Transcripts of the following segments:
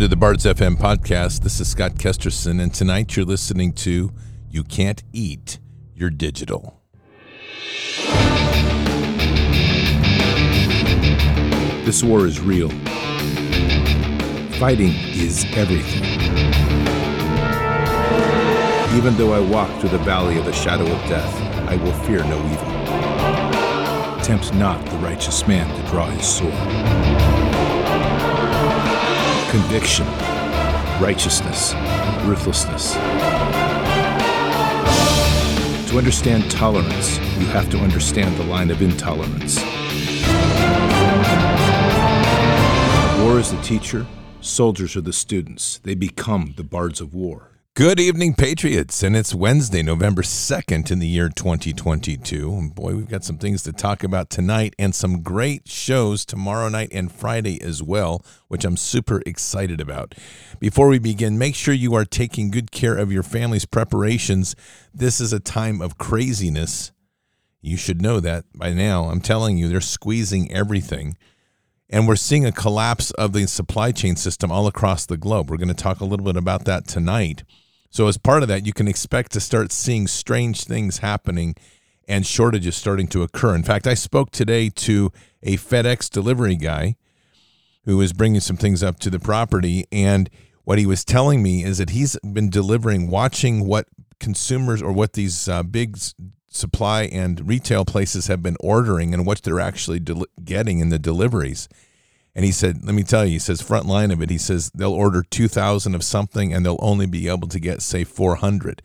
Welcome to the Bards FM podcast. This is Scott Kesterson, and tonight you're listening to You Can't Eat Your Digital. This war is real. Fighting is everything. Even though I walk through the valley of the shadow of death, I will fear no evil. Tempt not the righteous man to draw his sword conviction, righteousness, ruthlessness. To understand tolerance, you have to understand the line of intolerance. War is the teacher, soldiers are the students. They become the bards of war. Good evening, Patriots. And it's Wednesday, November 2nd in the year 2022. And boy, we've got some things to talk about tonight and some great shows tomorrow night and Friday as well, which I'm super excited about. Before we begin, make sure you are taking good care of your family's preparations. This is a time of craziness. You should know that by now. I'm telling you, they're squeezing everything. And we're seeing a collapse of the supply chain system all across the globe. We're going to talk a little bit about that tonight. So, as part of that, you can expect to start seeing strange things happening and shortages starting to occur. In fact, I spoke today to a FedEx delivery guy who was bringing some things up to the property. And what he was telling me is that he's been delivering, watching what consumers or what these uh, big supply and retail places have been ordering and what they're actually del- getting in the deliveries. And he said, let me tell you, he says, front line of it, he says they'll order 2,000 of something and they'll only be able to get, say, 400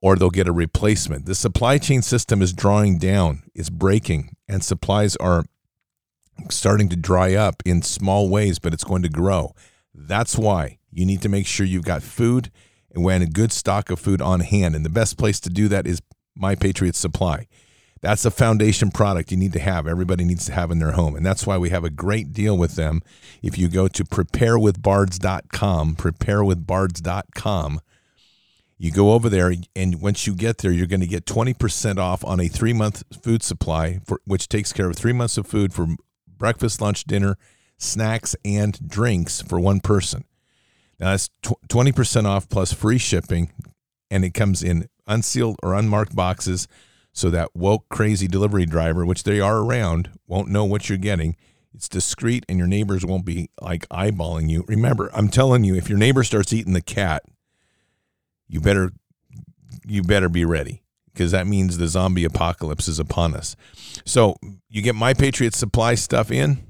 or they'll get a replacement. The supply chain system is drawing down, it's breaking, and supplies are starting to dry up in small ways, but it's going to grow. That's why you need to make sure you've got food and a good stock of food on hand. And the best place to do that is my Patriot Supply. That's a foundation product you need to have. Everybody needs to have in their home. And that's why we have a great deal with them. If you go to preparewithbards.com, preparewithbards.com, you go over there, and once you get there, you're going to get 20% off on a three month food supply, for, which takes care of three months of food for breakfast, lunch, dinner, snacks, and drinks for one person. Now, that's 20% off plus free shipping, and it comes in unsealed or unmarked boxes so that woke crazy delivery driver, which they are around, won't know what you're getting. It's discreet and your neighbors won't be like eyeballing you. Remember, I'm telling you, if your neighbor starts eating the cat, you better you better be ready because that means the zombie apocalypse is upon us. So you get my Patriot Supply stuff in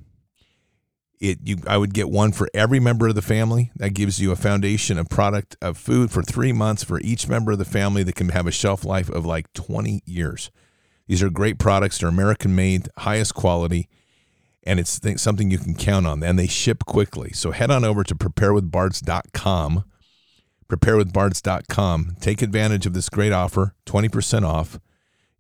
it you I would get one for every member of the family. That gives you a foundation of product of food for 3 months for each member of the family that can have a shelf life of like 20 years. These are great products. They're American made, highest quality, and it's th- something you can count on. And they ship quickly. So head on over to preparewithbards.com. Preparewithbards.com. Take advantage of this great offer 20% off.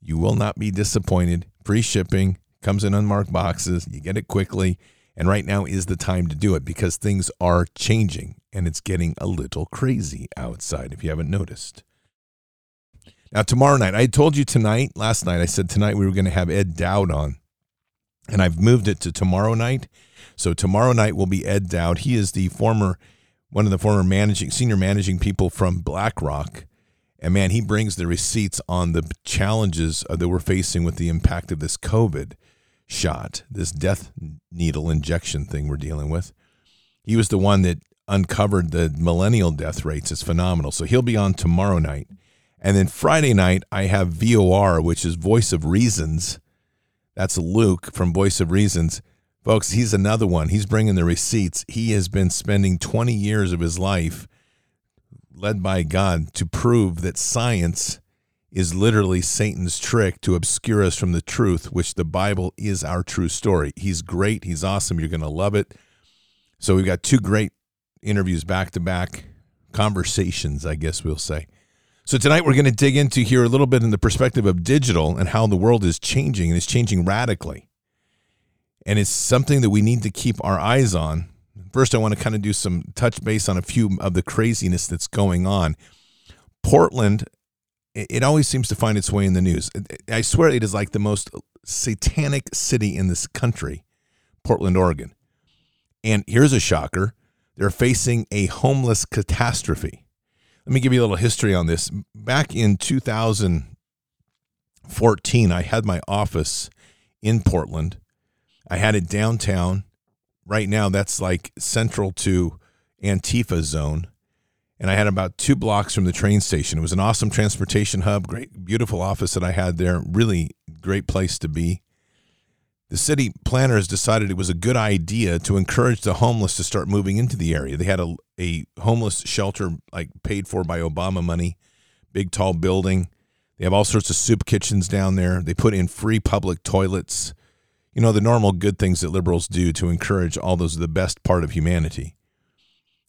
You will not be disappointed. Free shipping, comes in unmarked boxes. You get it quickly. And right now is the time to do it because things are changing and it's getting a little crazy outside, if you haven't noticed. Now, tomorrow night, I told you tonight, last night, I said tonight we were going to have Ed Dowd on. And I've moved it to tomorrow night. So tomorrow night will be Ed Dowd. He is the former, one of the former managing, senior managing people from BlackRock. And man, he brings the receipts on the challenges uh, that we're facing with the impact of this COVID shot, this death needle injection thing we're dealing with. He was the one that uncovered the millennial death rates. It's phenomenal. So he'll be on tomorrow night. And then Friday night, I have VOR, which is Voice of Reasons. That's Luke from Voice of Reasons. Folks, he's another one. He's bringing the receipts. He has been spending 20 years of his life, led by God, to prove that science is literally Satan's trick to obscure us from the truth, which the Bible is our true story. He's great. He's awesome. You're going to love it. So we've got two great interviews back to back, conversations, I guess we'll say. So tonight we're going to dig into here a little bit in the perspective of digital and how the world is changing and it's changing radically. And it's something that we need to keep our eyes on. First, I want to kind of do some touch base on a few of the craziness that's going on. Portland it always seems to find its way in the news. I swear it is like the most satanic city in this country, Portland, Oregon. And here's a shocker They're facing a homeless catastrophe. Let me give you a little history on this. Back in 2014, I had my office in Portland. I had it downtown. Right now, that's like central to Antifa zone. And I had about two blocks from the train station. It was an awesome transportation hub, great, beautiful office that I had there. Really great place to be the city planners decided it was a good idea to encourage the homeless to start moving into the area. They had a, a homeless shelter like paid for by Obama money, big tall building. They have all sorts of soup kitchens down there. They put in free public toilets. You know, the normal good things that liberals do to encourage all those the best part of humanity.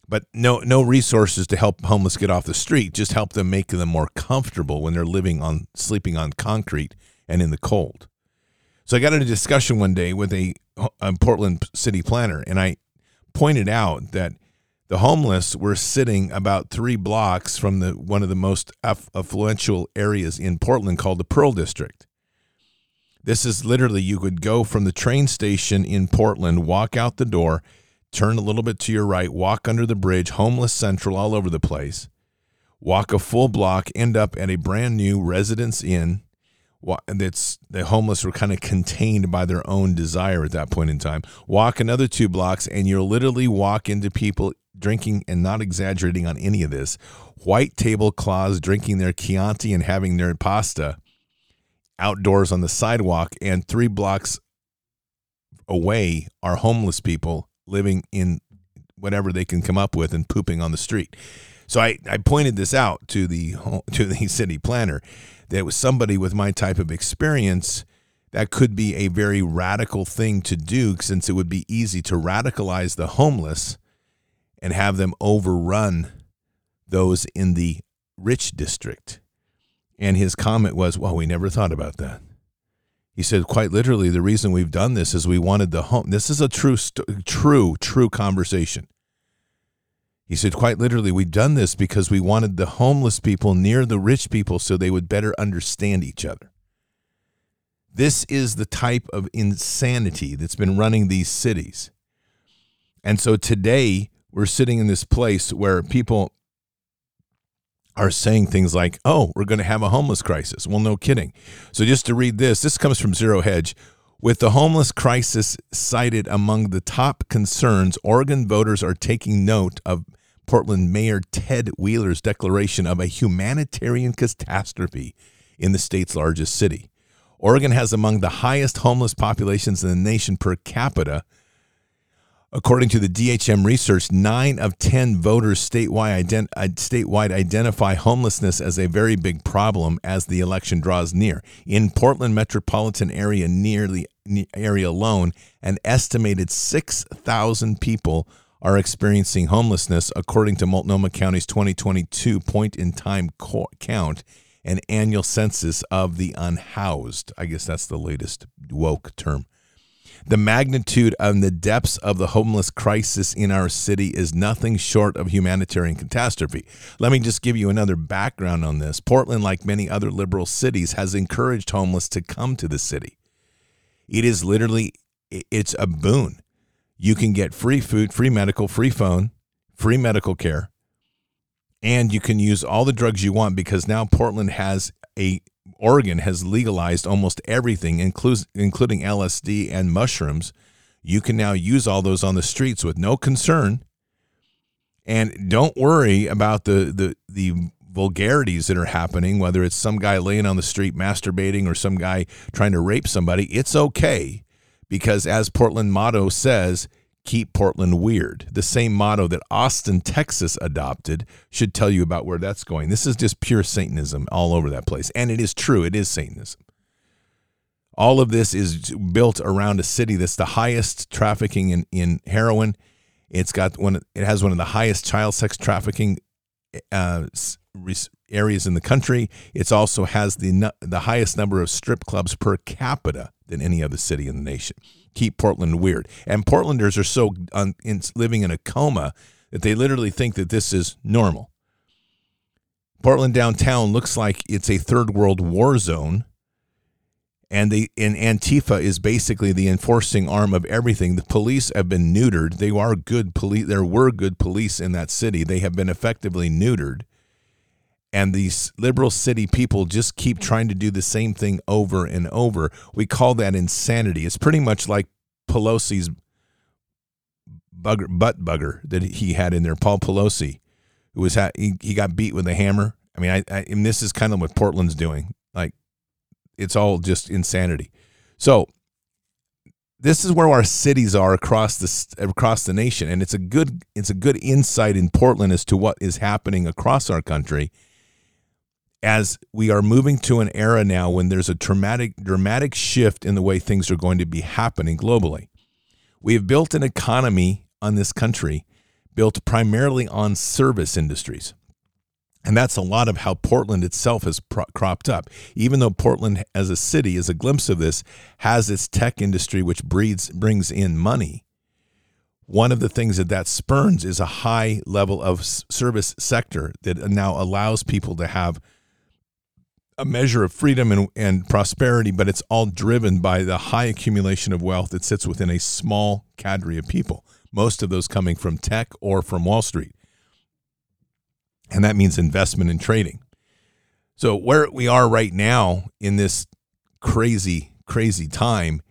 But no no resources to help homeless get off the street, just help them make them more comfortable when they're living on sleeping on concrete and in the cold. So I got in a discussion one day with a, a Portland city planner, and I pointed out that the homeless were sitting about three blocks from the one of the most affluential areas in Portland called the Pearl District. This is literally you could go from the train station in Portland, walk out the door, turn a little bit to your right, walk under the bridge, homeless central all over the place, walk a full block, end up at a brand new residence inn that's the homeless were kind of contained by their own desire at that point in time. Walk another two blocks, and you'll literally walk into people drinking and not exaggerating on any of this white tablecloths, drinking their Chianti and having their pasta outdoors on the sidewalk, and three blocks away are homeless people living in whatever they can come up with and pooping on the street. So I, I pointed this out to the to the city planner that was somebody with my type of experience that could be a very radical thing to do since it would be easy to radicalize the homeless and have them overrun those in the rich district. And his comment was, Well, we never thought about that. He said, quite literally, the reason we've done this is we wanted the home. This is a true, true, true conversation. He said, quite literally, we've done this because we wanted the homeless people near the rich people so they would better understand each other. This is the type of insanity that's been running these cities. And so today, we're sitting in this place where people are saying things like, oh, we're going to have a homeless crisis. Well, no kidding. So, just to read this, this comes from Zero Hedge. With the homeless crisis cited among the top concerns, Oregon voters are taking note of Portland Mayor Ted Wheeler's declaration of a humanitarian catastrophe in the state's largest city. Oregon has among the highest homeless populations in the nation per capita. According to the DHM research, nine of 10 voters statewide, ident- uh, statewide identify homelessness as a very big problem as the election draws near. In Portland metropolitan area, nearly area alone, an estimated 6,000 people are experiencing homelessness, according to Multnomah County's 2022 point in time count and annual census of the unhoused. I guess that's the latest woke term. The magnitude and the depths of the homeless crisis in our city is nothing short of humanitarian catastrophe. Let me just give you another background on this. Portland, like many other liberal cities, has encouraged homeless to come to the city. It is literally it's a boon you can get free food, free medical, free phone, free medical care, and you can use all the drugs you want because now Portland has a Oregon has legalized almost everything, including LSD and mushrooms. You can now use all those on the streets with no concern. And don't worry about the the the vulgarities that are happening, whether it's some guy laying on the street masturbating or some guy trying to rape somebody. It's okay because as Portland motto says, keep Portland weird. The same motto that Austin, Texas adopted should tell you about where that's going. This is just pure Satanism all over that place. And it is true, it is Satanism. All of this is built around a city that's the highest trafficking in, in heroin. It's got one. It has one of the highest child sex trafficking uh, areas in the country. It also has the the highest number of strip clubs per capita than any other city in the nation. Keep Portland weird. And Portlanders are so un, in, living in a coma that they literally think that this is normal. Portland downtown looks like it's a third world war zone. and the and Antifa is basically the enforcing arm of everything. The police have been neutered. They are good police. There were good police in that city. They have been effectively neutered, and these liberal city people just keep trying to do the same thing over and over. We call that insanity. It's pretty much like Pelosi's bugger, butt bugger that he had in there, Paul Pelosi, who was ha- he, he got beat with a hammer. I mean, I, I and this is kind of what Portland's doing. Like, it's all just insanity. So, this is where our cities are across the across the nation, and it's a good it's a good insight in Portland as to what is happening across our country. As we are moving to an era now when there's a dramatic dramatic shift in the way things are going to be happening globally. We have built an economy on this country built primarily on service industries. And that's a lot of how Portland itself has pro- cropped up. Even though Portland as a city is a glimpse of this, has its tech industry which breeds brings in money. One of the things that that spurns is a high level of service sector that now allows people to have a measure of freedom and, and prosperity, but it's all driven by the high accumulation of wealth that sits within a small cadre of people most of those coming from tech or from Wall Street. And that means investment and trading. So, where we are right now in this crazy, crazy time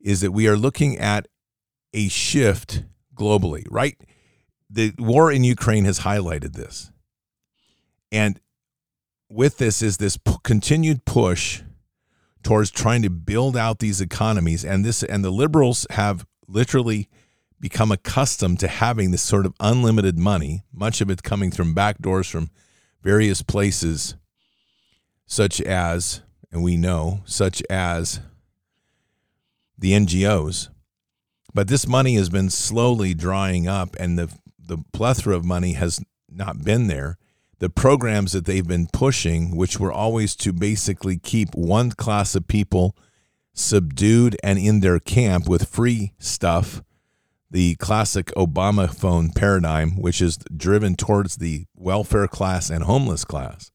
is that we are looking at a shift globally, right? The war in Ukraine has highlighted this. And with this is this p- continued push towards trying to build out these economies and this and the liberals have literally become accustomed to having this sort of unlimited money, much of it coming from back doors from various places, such as, and we know, such as the NGOs. But this money has been slowly drying up, and the, the plethora of money has not been there. The programs that they've been pushing, which were always to basically keep one class of people subdued and in their camp with free stuff the classic Obama phone paradigm, which is driven towards the welfare class and homeless class,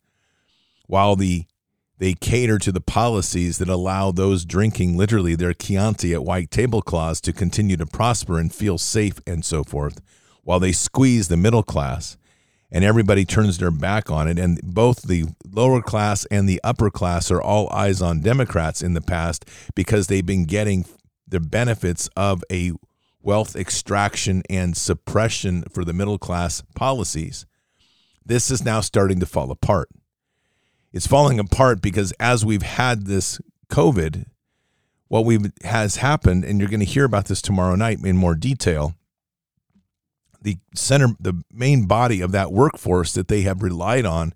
while the they cater to the policies that allow those drinking literally their Chianti at white tablecloths to continue to prosper and feel safe and so forth, while they squeeze the middle class and everybody turns their back on it. And both the lower class and the upper class are all eyes on Democrats in the past because they've been getting the benefits of a wealth extraction and suppression for the middle class policies, this is now starting to fall apart. It's falling apart because as we've had this COVID, what we has happened, and you're going to hear about this tomorrow night in more detail. The center, the main body of that workforce that they have relied on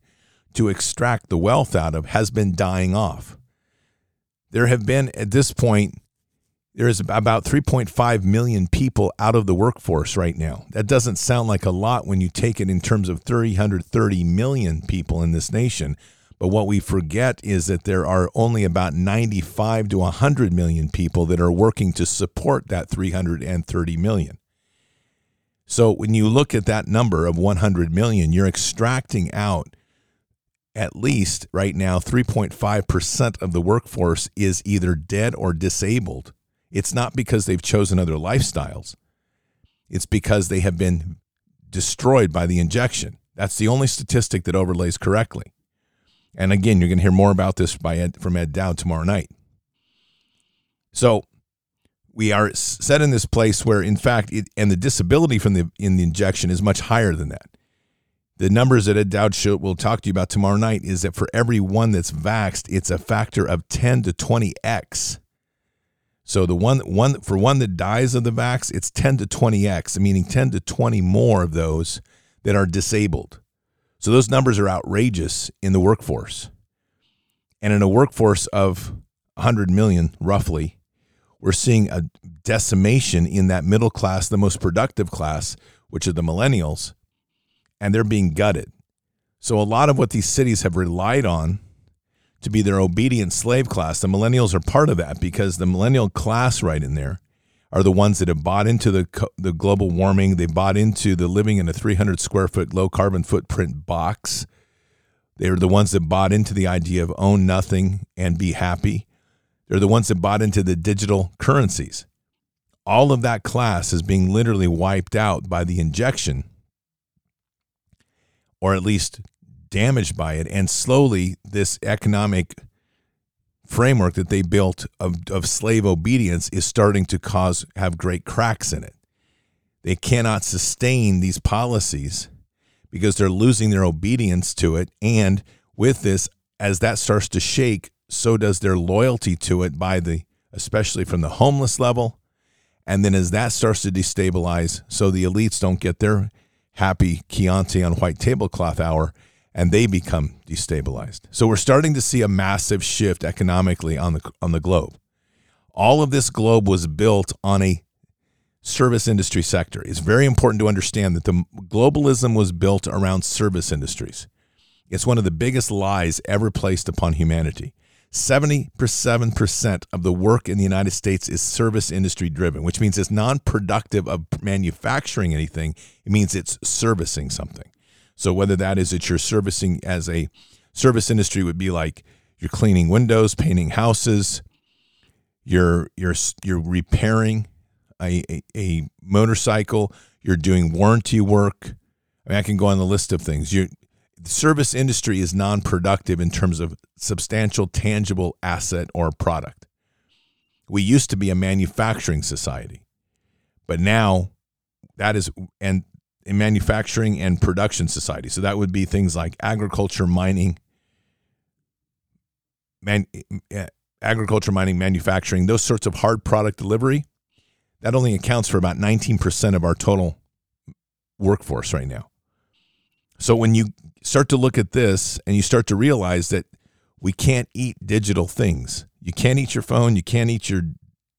to extract the wealth out of has been dying off. There have been at this point there is about 3.5 million people out of the workforce right now. That doesn't sound like a lot when you take it in terms of 330 million people in this nation. But what we forget is that there are only about 95 to 100 million people that are working to support that 330 million. So when you look at that number of 100 million, you're extracting out at least right now 3.5% of the workforce is either dead or disabled it's not because they've chosen other lifestyles. It's because they have been destroyed by the injection. That's the only statistic that overlays correctly. And again, you're going to hear more about this by Ed, from Ed Dowd tomorrow night. So we are set in this place where, in fact, it, and the disability from the in the injection is much higher than that. The numbers that Ed Dowd show, will talk to you about tomorrow night is that for every one that's vaxed, it's a factor of 10 to 20x so the one one for one that dies of the vax, it's 10 to 20x, meaning 10 to 20 more of those that are disabled. So those numbers are outrageous in the workforce. And in a workforce of 100 million roughly, we're seeing a decimation in that middle class, the most productive class, which are the millennials, and they're being gutted. So a lot of what these cities have relied on to be their obedient slave class. The millennials are part of that because the millennial class right in there are the ones that have bought into the the global warming. They bought into the living in a 300 square foot low carbon footprint box. They are the ones that bought into the idea of own nothing and be happy. They're the ones that bought into the digital currencies. All of that class is being literally wiped out by the injection, or at least damaged by it. And slowly, this economic framework that they built of, of slave obedience is starting to cause have great cracks in it. They cannot sustain these policies because they're losing their obedience to it. And with this, as that starts to shake, so does their loyalty to it by the especially from the homeless level. And then as that starts to destabilize, so the elites don't get their happy Chianti on white tablecloth hour and they become destabilized. So we're starting to see a massive shift economically on the on the globe. All of this globe was built on a service industry sector. It's very important to understand that the globalism was built around service industries. It's one of the biggest lies ever placed upon humanity. 77% of the work in the United States is service industry driven, which means it's non productive of manufacturing anything. It means it's servicing something. So, whether that is that you're servicing as a service industry would be like you're cleaning windows, painting houses, you're, you're, you're repairing a, a, a motorcycle, you're doing warranty work. I mean, I can go on the list of things. You the service industry is non-productive in terms of substantial tangible asset or product. We used to be a manufacturing society, but now that is and in manufacturing and production society. So that would be things like agriculture, mining, man, eh, agriculture, mining, manufacturing, those sorts of hard product delivery that only accounts for about 19% of our total workforce right now. So when you start to look at this and you start to realize that we can't eat digital things. You can't eat your phone, you can't eat your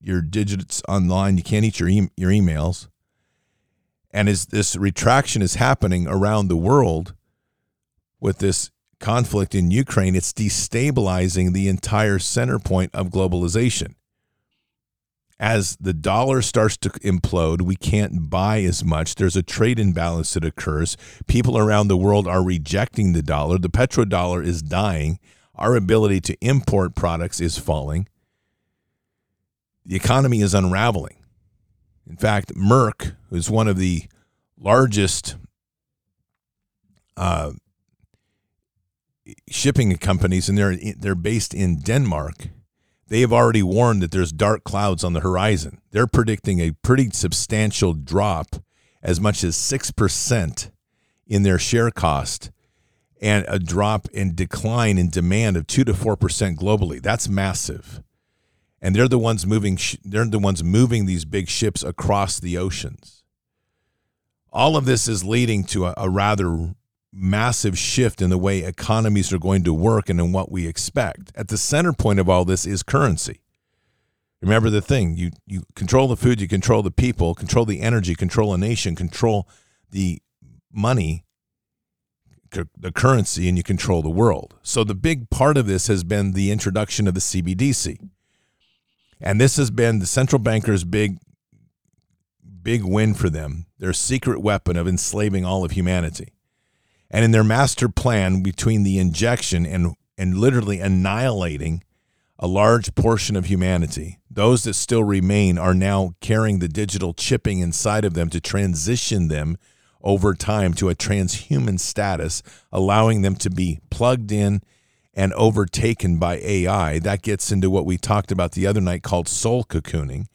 your digits online, you can't eat your e- your emails. And as this retraction is happening around the world with this conflict in Ukraine, it's destabilizing the entire center point of globalization as the dollar starts to implode, we can't buy as much. There's a trade imbalance that occurs. People around the world are rejecting the dollar. The petrodollar is dying. Our ability to import products is falling. The economy is unraveling. In fact, Maersk, who's one of the largest uh, shipping companies, and they're they're based in Denmark they have already warned that there's dark clouds on the horizon. They're predicting a pretty substantial drop, as much as 6% in their share cost, and a drop in decline in demand of 2 to 4% globally. That's massive. And they're the ones moving they're the ones moving these big ships across the oceans. All of this is leading to a, a rather massive shift in the way economies are going to work and in what we expect. At the center point of all this is currency. Remember the thing you, you control the food, you control the people, control the energy, control a nation, control the money, the currency, and you control the world. So the big part of this has been the introduction of the CBDC. And this has been the central bankers' big, big win for them, their secret weapon of enslaving all of humanity. And in their master plan, between the injection and, and literally annihilating a large portion of humanity, those that still remain are now carrying the digital chipping inside of them to transition them over time to a transhuman status, allowing them to be plugged in and overtaken by AI. That gets into what we talked about the other night called soul cocooning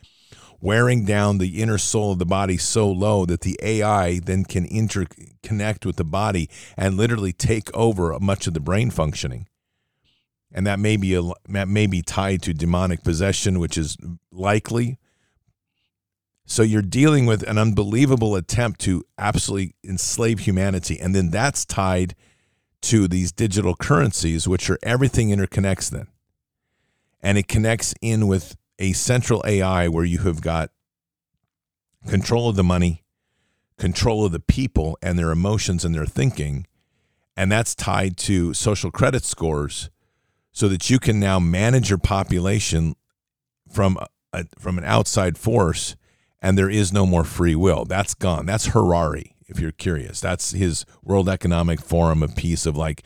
wearing down the inner soul of the body so low that the AI then can interconnect with the body and literally take over much of the brain functioning. And that may be a, that may be tied to demonic possession, which is likely. So you're dealing with an unbelievable attempt to absolutely enslave humanity, and then that's tied to these digital currencies, which are everything interconnects then, and it connects in with a central AI where you have got control of the money, control of the people and their emotions and their thinking, and that's tied to social credit scores so that you can now manage your population from a, from an outside force and there is no more free will. That's gone. That's Harari if you're curious. That's his World Economic Forum of peace of like,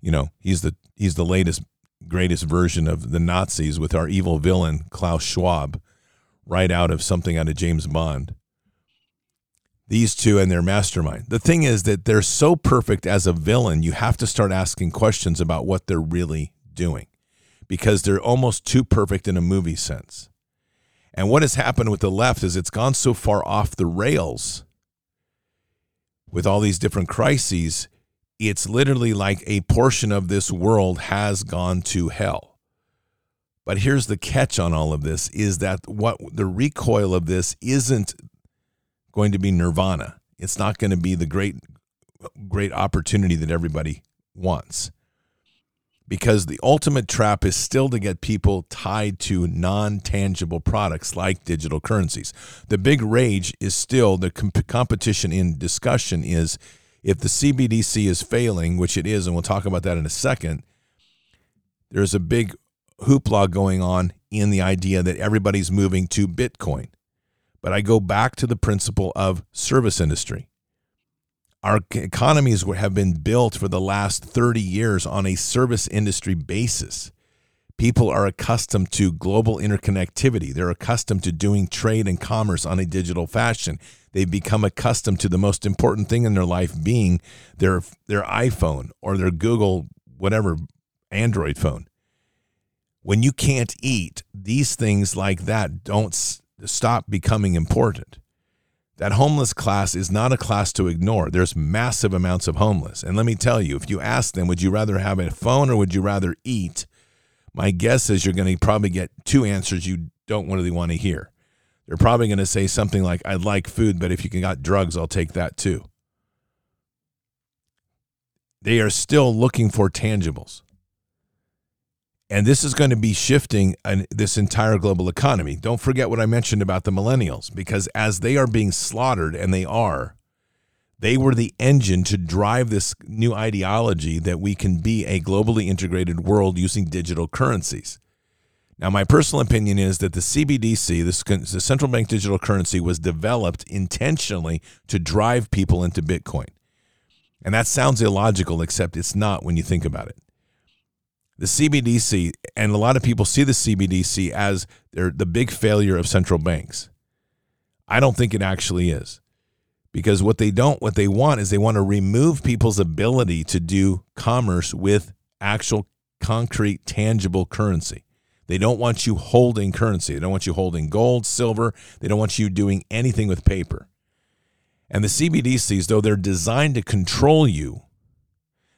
you know, he's the he's the latest greatest version of the Nazis with our evil villain, Klaus Schwab, right out of something out of James Bond. These two and their mastermind. The thing is that they're so perfect as a villain, you have to start asking questions about what they're really doing because they're almost too perfect in a movie sense. And what has happened with the left is it's gone so far off the rails with all these different crises, it's literally like a portion of this world has gone to hell. But here's the catch on all of this is that what the recoil of this isn't going to be nirvana. It's not going to be the great great opportunity that everybody wants because the ultimate trap is still to get people tied to non tangible products like digital currencies. The big rage is still the comp- competition in discussion is if the CBDC is failing, which it is, and we'll talk about that in a second, there's a big hoopla going on in the idea that everybody's moving to Bitcoin. But I go back to the principle of service industry. Our economies have been built for the last 30 years on a service industry basis. People are accustomed to global interconnectivity. They're accustomed to doing trade and commerce on a digital fashion. They've become accustomed to the most important thing in their life being their their iPhone or their Google whatever Android phone. When you can't eat, these things like that don't stop becoming important that homeless class is not a class to ignore. There's massive amounts of homeless. And let me tell you, if you ask them, would you rather have a phone or would you rather eat? My guess is you're going to probably get two answers you don't really want to hear. They're probably going to say something like, I'd like food, but if you can got drugs, I'll take that too. They are still looking for tangibles. And this is going to be shifting an, this entire global economy. Don't forget what I mentioned about the millennials, because as they are being slaughtered, and they are, they were the engine to drive this new ideology that we can be a globally integrated world using digital currencies. Now, my personal opinion is that the CBDC, the central bank digital currency, was developed intentionally to drive people into Bitcoin. And that sounds illogical, except it's not when you think about it the CBDC, and a lot of people see the CBDC as the big failure of central banks. I don't think it actually is. Because what they don't, what they want is they want to remove people's ability to do commerce with actual concrete, tangible currency. They don't want you holding currency. They don't want you holding gold, silver. They don't want you doing anything with paper. And the CBDCs, though they're designed to control you,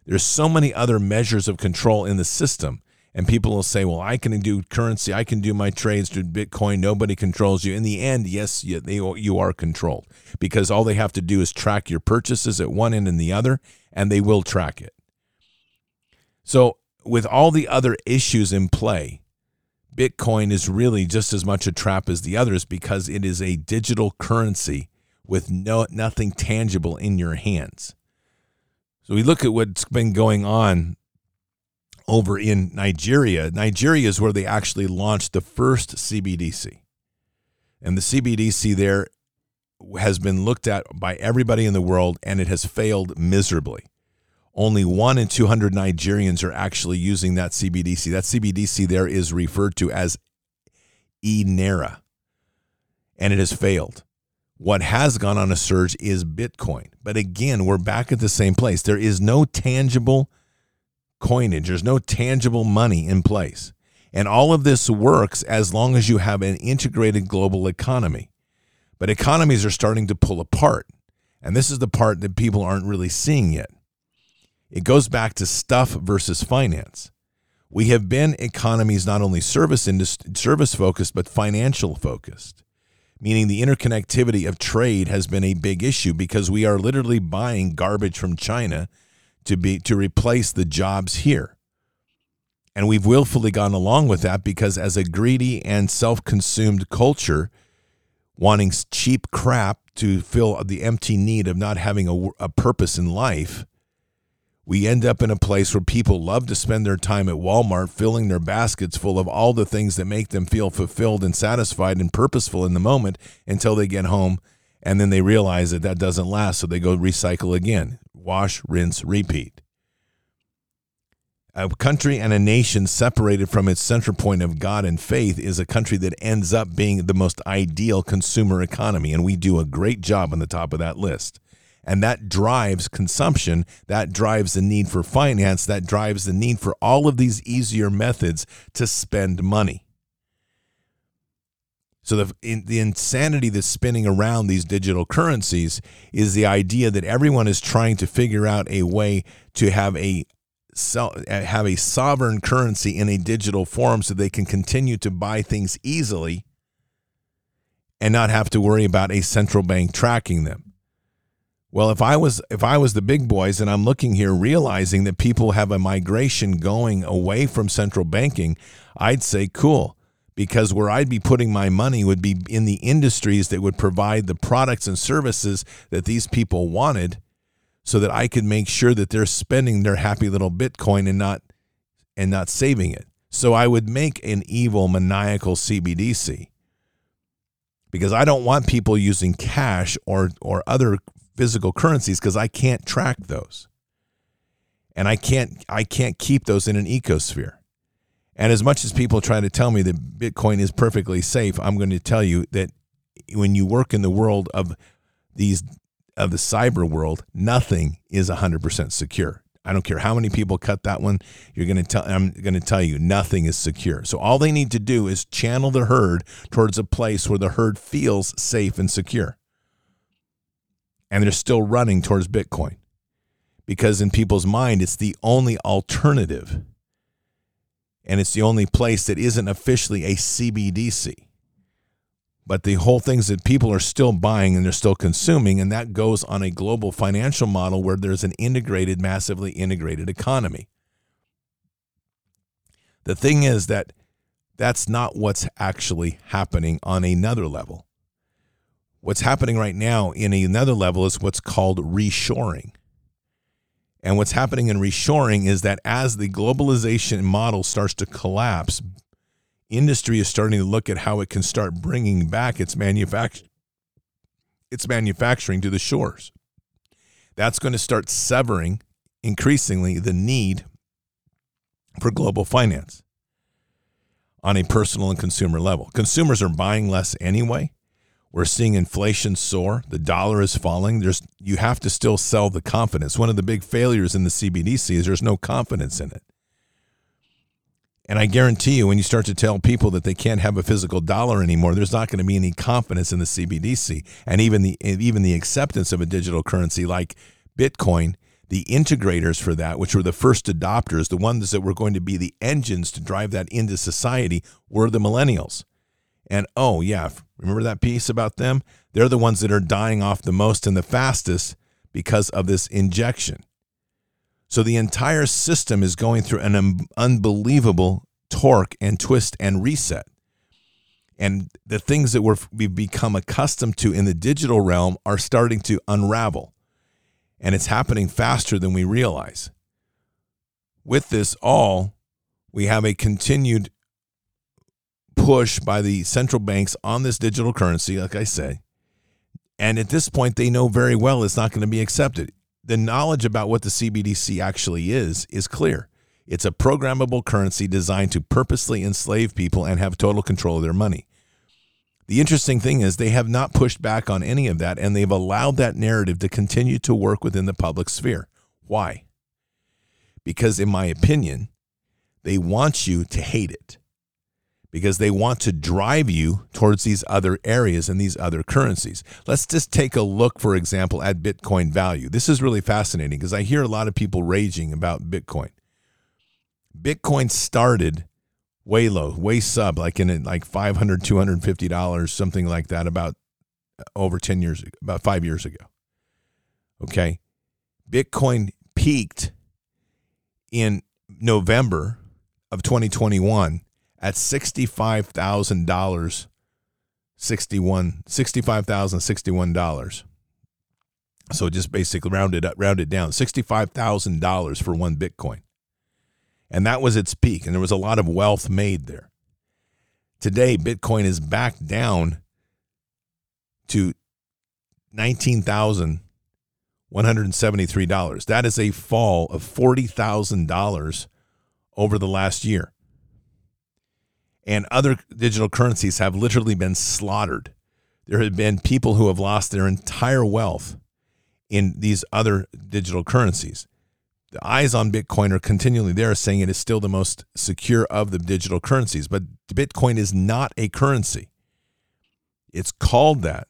there's so many other measures of control in the system. And people will say, well, I can do currency. I can do my trades through Bitcoin. Nobody controls you. In the end, yes, you, they, you are controlled because all they have to do is track your purchases at one end and the other, and they will track it. So, with all the other issues in play, Bitcoin is really just as much a trap as the others because it is a digital currency with no nothing tangible in your hands. So we look at what's been going on over in Nigeria. Nigeria is where they actually launched the first CBDC. And the CBDC there has been looked at by everybody in the world and it has failed miserably. Only one in 200 Nigerians are actually using that CBDC. That CBDC there is referred to as e-Naira, and it has failed. What has gone on a surge is Bitcoin. But again, we're back at the same place. There is no tangible coinage, there's no tangible money in place. And all of this works as long as you have an integrated global economy. But economies are starting to pull apart. And this is the part that people aren't really seeing yet. It goes back to stuff versus finance. We have been economies not only service industry, service focused but financial focused meaning the interconnectivity of trade has been a big issue because we are literally buying garbage from China to be to replace the jobs here. And we've willfully gone along with that because as a greedy and self-consumed culture wanting cheap crap to fill the empty need of not having a, a purpose in life, we end up in a place where people love to spend their time at Walmart filling their baskets full of all the things that make them feel fulfilled and satisfied and purposeful in the moment until they get home and then they realize that that doesn't last so they go recycle again wash rinse repeat a country and a nation separated from its central point of God and faith is a country that ends up being the most ideal consumer economy. And we do a great job on the top of that list. And that drives consumption, that drives the need for finance, that drives the need for all of these easier methods to spend money. So the in, the insanity that's spinning around these digital currencies is the idea that everyone is trying to figure out a way to have a have a sovereign currency in a digital form so they can continue to buy things easily and not have to worry about a central bank tracking them. Well, if I was if I was the big boys and I'm looking here realizing that people have a migration going away from central banking, I'd say cool because where I'd be putting my money would be in the industries that would provide the products and services that these people wanted so that I could make sure that they're spending their happy little Bitcoin and not and not saving it. So I would make an evil maniacal CBDC because I don't want people using cash or or other physical currencies because I can't track those. And I can't I can't keep those in an ecosphere. And as much as people try to tell me that Bitcoin is perfectly safe, I'm going to tell you that when you work in the world of these of the cyber world, nothing is 100% secure. I don't care how many people cut that one. You're going to tell I'm going to tell you nothing is secure. So all they need to do is channel the herd towards a place where the herd feels safe and secure. And they're still running towards Bitcoin. Because in people's mind it's the only alternative. And it's the only place that isn't officially a CBDC but the whole things that people are still buying and they're still consuming and that goes on a global financial model where there's an integrated massively integrated economy the thing is that that's not what's actually happening on another level what's happening right now in another level is what's called reshoring and what's happening in reshoring is that as the globalization model starts to collapse industry is starting to look at how it can start bringing back its manufacturing its manufacturing to the shores. That's going to start severing increasingly the need for global finance on a personal and consumer level. Consumers are buying less anyway. We're seeing inflation soar. The dollar is falling. There's you have to still sell the confidence. One of the big failures in the CBDC is there's no confidence in it. And I guarantee you, when you start to tell people that they can't have a physical dollar anymore, there's not going to be any confidence in the CBDC, and even the even the acceptance of a digital currency like Bitcoin. The integrators for that, which were the first adopters, the ones that were going to be the engines to drive that into society, were the millennials. And oh yeah, remember that piece about them? They're the ones that are dying off the most and the fastest because of this injection. So the entire system is going through an un- unbelievable torque and twist and reset. And the things that we're, we've become accustomed to in the digital realm are starting to unravel. And it's happening faster than we realize. With this all, we have a continued push by the central banks on this digital currency, like I say. And at this point, they know very well it's not going to be accepted the knowledge about what the CBDC actually is is clear. It's a programmable currency designed to purposely enslave people and have total control of their money. The interesting thing is they have not pushed back on any of that and they've allowed that narrative to continue to work within the public sphere. Why? Because, in my opinion, they want you to hate it because they want to drive you towards these other areas and these other currencies. Let's just take a look, for example, at Bitcoin value. This is really fascinating because I hear a lot of people raging about Bitcoin. Bitcoin started way low, way sub, like in like 500, 250 dollars, something like that, about uh, over 10 years, about five years ago. Okay. Bitcoin peaked in November of 2021 at $65,000 61 $65,061. So just basically rounded up rounded down $65,000 for one Bitcoin. And that was its peak and there was a lot of wealth made there. Today Bitcoin is back down to $19,173. That is a fall of $40,000 over the last year. And other digital currencies have literally been slaughtered. There have been people who have lost their entire wealth in these other digital currencies. The eyes on Bitcoin are continually there saying it is still the most secure of the digital currencies, but Bitcoin is not a currency. It's called that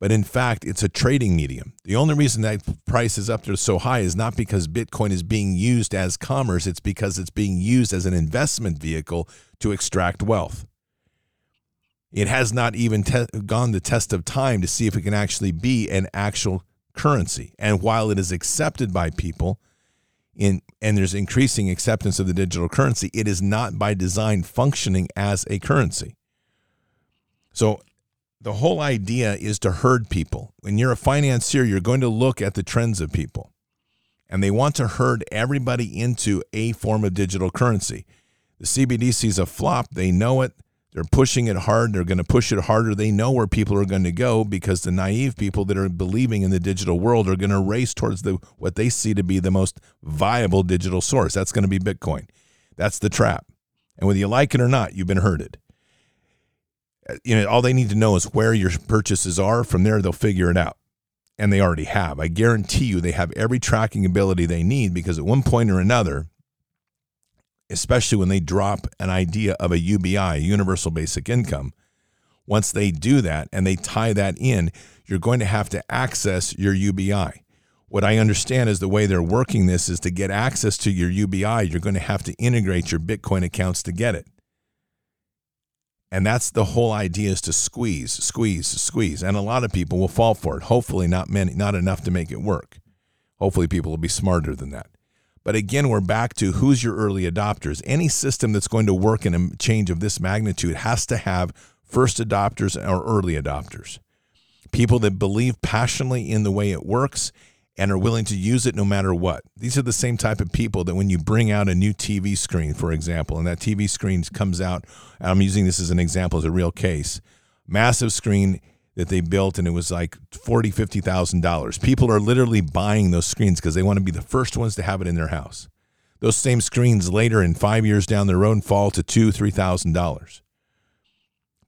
but in fact, it's a trading medium. The only reason that price is up there so high is not because Bitcoin is being used as commerce, it's because it's being used as an investment vehicle to extract wealth. It has not even te- gone the test of time to see if it can actually be an actual currency. And while it is accepted by people, in, and there's increasing acceptance of the digital currency, it is not by design functioning as a currency. So the whole idea is to herd people. When you're a financier, you're going to look at the trends of people. And they want to herd everybody into a form of digital currency. The CBDC is a flop. They know it. They're pushing it hard. They're going to push it harder. They know where people are going to go because the naive people that are believing in the digital world are going to race towards the what they see to be the most viable digital source. That's going to be Bitcoin. That's the trap. And whether you like it or not, you've been herded you know, all they need to know is where your purchases are. From there, they'll figure it out. And they already have. I guarantee you they have every tracking ability they need because at one point or another, especially when they drop an idea of a UBI, universal basic income, once they do that and they tie that in, you're going to have to access your UBI. What I understand is the way they're working this is to get access to your UBI, you're going to have to integrate your Bitcoin accounts to get it. And that's the whole idea is to squeeze, squeeze, squeeze. And a lot of people will fall for it. Hopefully not many, not enough to make it work. Hopefully people will be smarter than that. But again, we're back to who's your early adopters. Any system that's going to work in a change of this magnitude has to have first adopters or early adopters. People that believe passionately in the way it works and are willing to use it no matter what. These are the same type of people that when you bring out a new TV screen, for example, and that TV screen comes out, I'm using this as an example as a real case, massive screen that they built and it was like forty, fifty thousand dollars. People are literally buying those screens because they want to be the first ones to have it in their house. Those same screens later in five years down the road fall to two, three thousand dollars.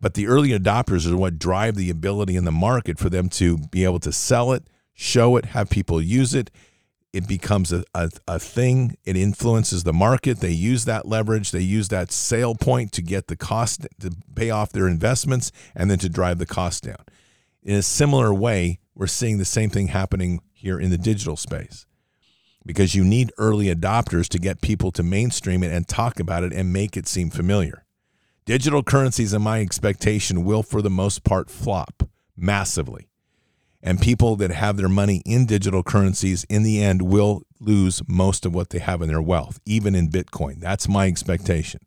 But the early adopters are what drive the ability in the market for them to be able to sell it, show it, have people use it. It becomes a, a, a, thing. It influences the market. They use that leverage. They use that sale point to get the cost to pay off their investments and then to drive the cost down. In a similar way, we're seeing the same thing happening here in the digital space because you need early adopters to get people to mainstream it and talk about it and make it seem familiar. Digital currencies, in my expectation, will for the most part flop massively and people that have their money in digital currencies in the end will lose most of what they have in their wealth, even in Bitcoin. That's my expectation.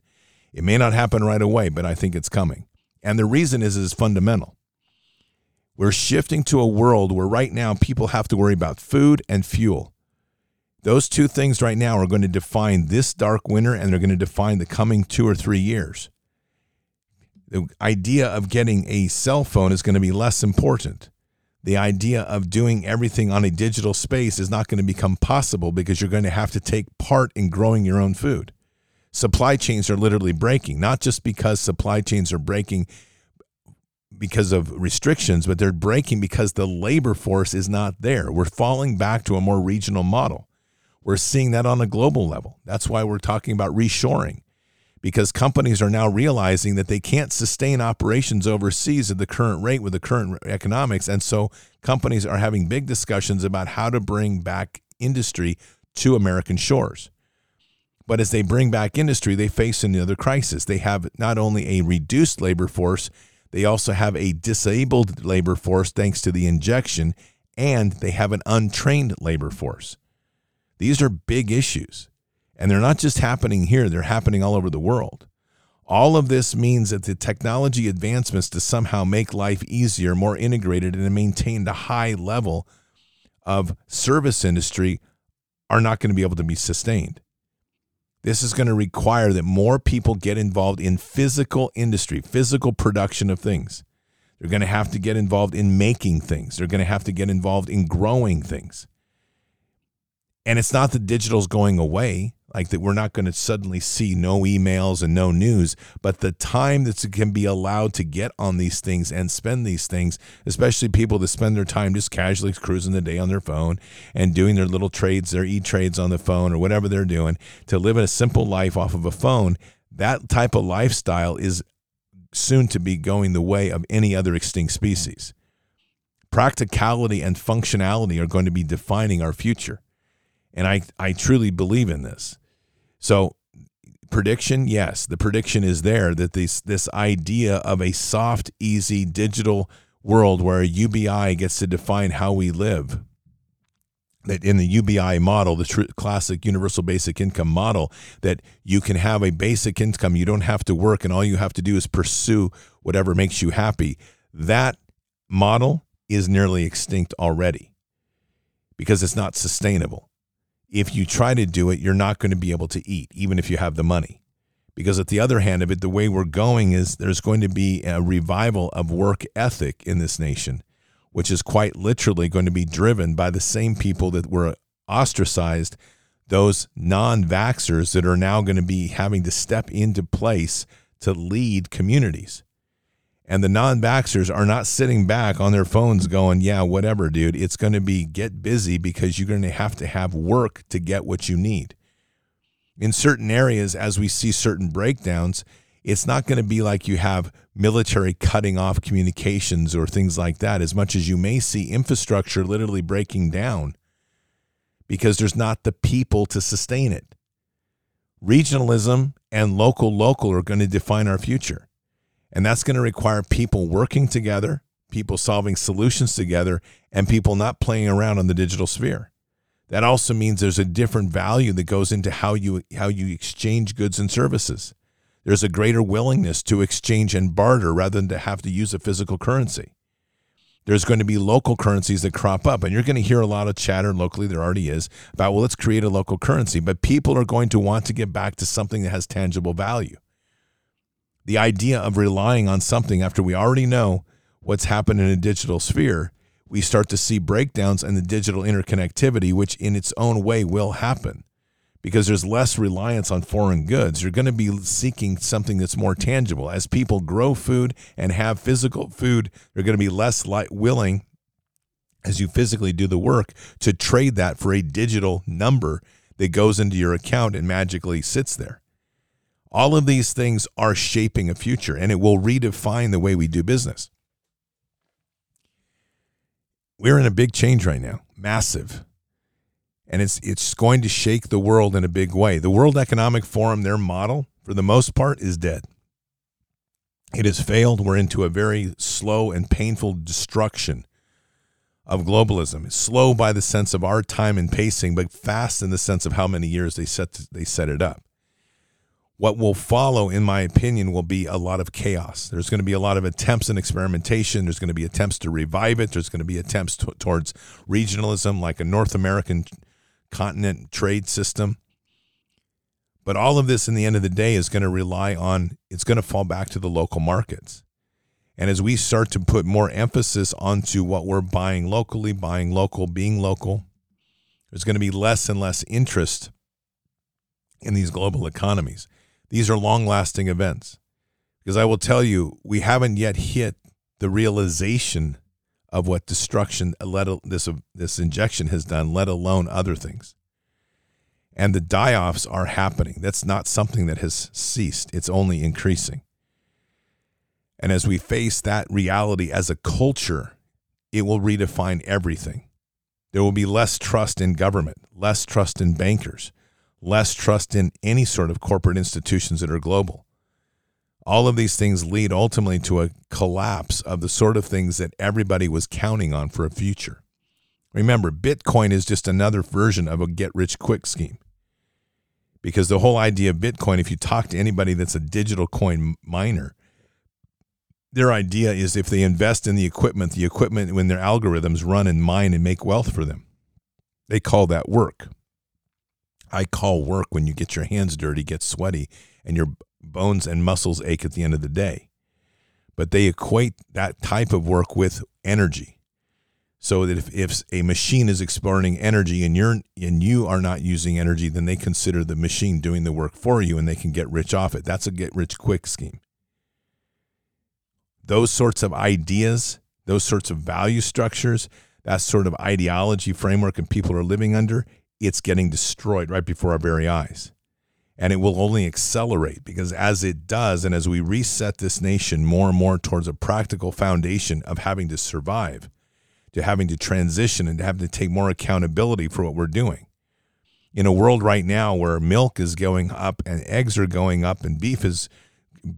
It may not happen right away, but I think it's coming. And the reason is is fundamental. We're shifting to a world where right now people have to worry about food and fuel. Those two things right now are going to define this dark winter and they're going to define the coming 2 or 3 years. The idea of getting a cell phone is going to be less important the idea of doing everything on a digital space is not going to become possible because you're going to have to take part in growing your own food. Supply chains are literally breaking, not just because supply chains are breaking because of restrictions, but they're breaking because the labor force is not there. We're falling back to a more regional model. We're seeing that on a global level. That's why we're talking about reshoring because companies are now realizing that they can't sustain operations overseas at the current rate with the current economics. And so companies are having big discussions about how to bring back industry to American shores. But as they bring back industry, they face another crisis. They have not only a reduced labor force, they also have a disabled labor force thanks to the injection, and they have an untrained labor force. These are big issues. And they're not just happening here, they're happening all over the world. All of this means that the technology advancements to somehow make life easier, more integrated, and maintain a high level of service industry are not going to be able to be sustained. This is going to require that more people get involved in physical industry, physical production of things. They're going to have to get involved in making things. They're going to have to get involved in growing things. And it's not that digital's going away. Like that we're not going to suddenly see no emails and no news, but the time that can be allowed to get on these things and spend these things, especially people that spend their time just casually cruising the day on their phone and doing their little trades, their e trades on the phone or whatever they're doing, to live a simple life off of a phone, that type of lifestyle is soon to be going the way of any other extinct species. Practicality and functionality are going to be defining our future. And I, I truly believe in this. So, prediction, yes, the prediction is there that this, this idea of a soft, easy digital world where UBI gets to define how we live. That in the UBI model, the tr- classic universal basic income model, that you can have a basic income, you don't have to work, and all you have to do is pursue whatever makes you happy. That model is nearly extinct already because it's not sustainable if you try to do it, you're not going to be able to eat, even if you have the money. Because at the other hand of it, the way we're going is there's going to be a revival of work ethic in this nation, which is quite literally going to be driven by the same people that were ostracized, those non vaxxers that are now going to be having to step into place to lead communities. And the non vaxxers are not sitting back on their phones going, yeah, whatever, dude. It's going to be get busy because you're going to have to have work to get what you need. In certain areas, as we see certain breakdowns, it's not going to be like you have military cutting off communications or things like that, as much as you may see infrastructure literally breaking down because there's not the people to sustain it. Regionalism and local local are going to define our future. And that's going to require people working together, people solving solutions together, and people not playing around on the digital sphere. That also means there's a different value that goes into how you how you exchange goods and services. There's a greater willingness to exchange and barter rather than to have to use a physical currency. There's going to be local currencies that crop up, and you're going to hear a lot of chatter locally. There already is about well, let's create a local currency, but people are going to want to get back to something that has tangible value the idea of relying on something after we already know what's happened in a digital sphere, we start to see breakdowns in the digital interconnectivity, which in its own way will happen because there's less reliance on foreign goods. You're going to be seeking something that's more tangible. As people grow food and have physical food, they're going to be less light willing as you physically do the work to trade that for a digital number that goes into your account and magically sits there. All of these things are shaping a future and it will redefine the way we do business. We're in a big change right now, massive. And it's it's going to shake the world in a big way. The World Economic Forum, their model, for the most part, is dead. It has failed. We're into a very slow and painful destruction of globalism. It's slow by the sense of our time and pacing, but fast in the sense of how many years they set they set it up what will follow, in my opinion, will be a lot of chaos. There's going to be a lot of attempts and experimentation. There's going to be attempts to revive it. There's going to be attempts t- towards regionalism, like a North American continent trade system. But all of this, in the end of the day, is going to rely on, it's going to fall back to the local markets. And as we start to put more emphasis onto what we're buying locally, buying local, being local, there's going to be less and less interest in these global economies. These are long lasting events. Because I will tell you, we haven't yet hit the realization of what destruction let this this injection has done, let alone other things. And the die-offs are happening. That's not something that has ceased. It's only increasing. And as we face that reality as a culture, it will redefine everything. There will be less trust in government, less trust in bankers, less trust in any sort of corporate institutions that are global. All of these things lead ultimately to a collapse of the sort of things that everybody was counting on for a future. Remember, Bitcoin is just another version of a get rich quick scheme. Because the whole idea of Bitcoin, if you talk to anybody that's a digital coin miner, their idea is if they invest in the equipment, the equipment, when their algorithms run and mine and make wealth for them, they call that work. I call work when you get your hands dirty, get sweaty, and your bones and muscles ache at the end of the day. But they equate that type of work with energy. so that if, if a machine is exploring energy and you're and you are not using energy then they consider the machine doing the work for you and they can get rich off it that's a get rich quick scheme those sorts of ideas those sorts of value structures that sort of ideology framework and people are living under it's getting destroyed right before our very eyes and it will only accelerate because as it does and as we reset this nation more and more towards a practical foundation of having to survive to having to transition and to having to take more accountability for what we're doing. In a world right now where milk is going up and eggs are going up and beef is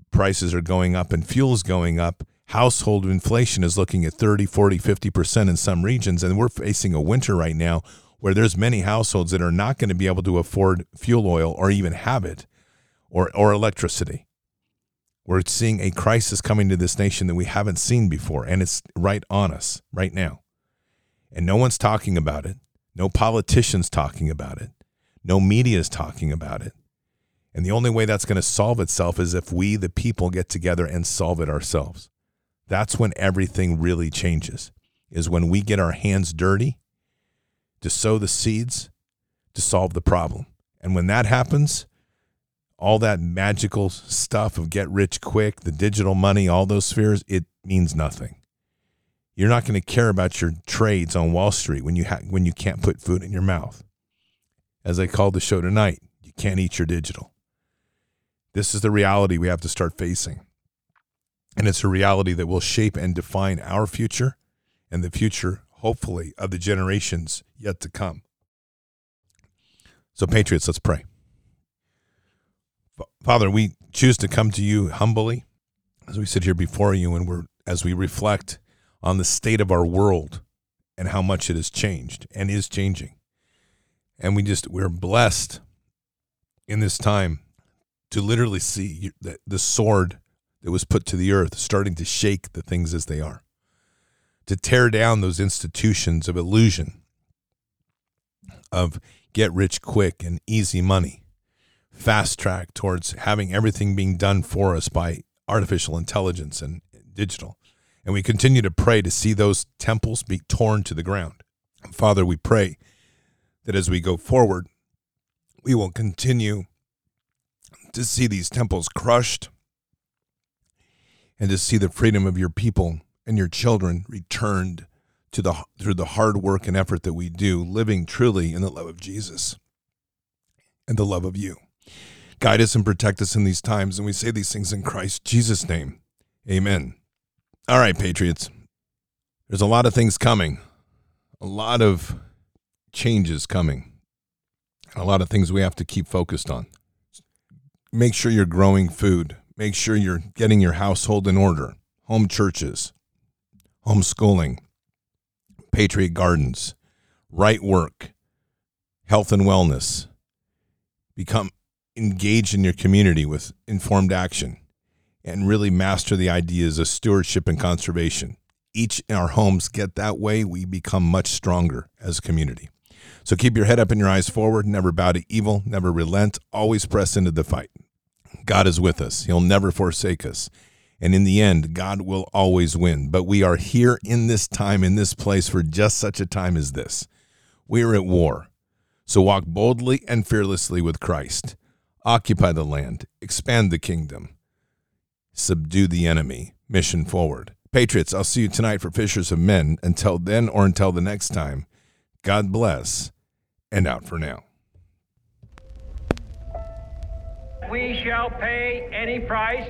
prices are going up and fuel's going up, household inflation is looking at 30, 40, 50% in some regions and we're facing a winter right now where there's many households that are not going to be able to afford fuel oil or even have it or or electricity. We're seeing a crisis coming to this nation that we haven't seen before and it's right on us right now and no one's talking about it. No politicians talking about it. No media is talking about it. And the only way that's going to solve itself is if we, the people, get together and solve it ourselves. That's when everything really changes, is when we get our hands dirty to sow the seeds to solve the problem. And when that happens, all that magical stuff of get rich quick, the digital money, all those spheres, it means nothing. You're not going to care about your trades on Wall Street when you ha- when you can't put food in your mouth. As I called the show tonight, you can't eat your digital. This is the reality we have to start facing. And it's a reality that will shape and define our future and the future, hopefully, of the generations yet to come. So, Patriots, let's pray. Father, we choose to come to you humbly as we sit here before you and we're as we reflect on the state of our world and how much it has changed and is changing. And we just, we're blessed in this time to literally see the, the sword that was put to the earth starting to shake the things as they are, to tear down those institutions of illusion, of get rich quick and easy money, fast track towards having everything being done for us by artificial intelligence and digital. And we continue to pray to see those temples be torn to the ground. Father, we pray that as we go forward, we will continue to see these temples crushed and to see the freedom of your people and your children returned to the through the hard work and effort that we do living truly in the love of Jesus and the love of you. Guide us and protect us in these times and we say these things in Christ Jesus name. Amen. All right, Patriots. There's a lot of things coming, a lot of changes coming, a lot of things we have to keep focused on. Make sure you're growing food. Make sure you're getting your household in order. Home churches, homeschooling, Patriot Gardens, right work, health and wellness. Become engaged in your community with informed action and really master the ideas of stewardship and conservation. Each in our homes get that way, we become much stronger as a community. So keep your head up and your eyes forward, never bow to evil, never relent, always press into the fight. God is with us, He'll never forsake us. And in the end, God will always win. But we are here in this time, in this place, for just such a time as this. We are at war. So walk boldly and fearlessly with Christ. Occupy the land, expand the kingdom subdue the enemy. Mission forward. Patriots, I'll see you tonight for Fishers of Men. Until then or until the next time, God bless and out for now. We shall pay any price,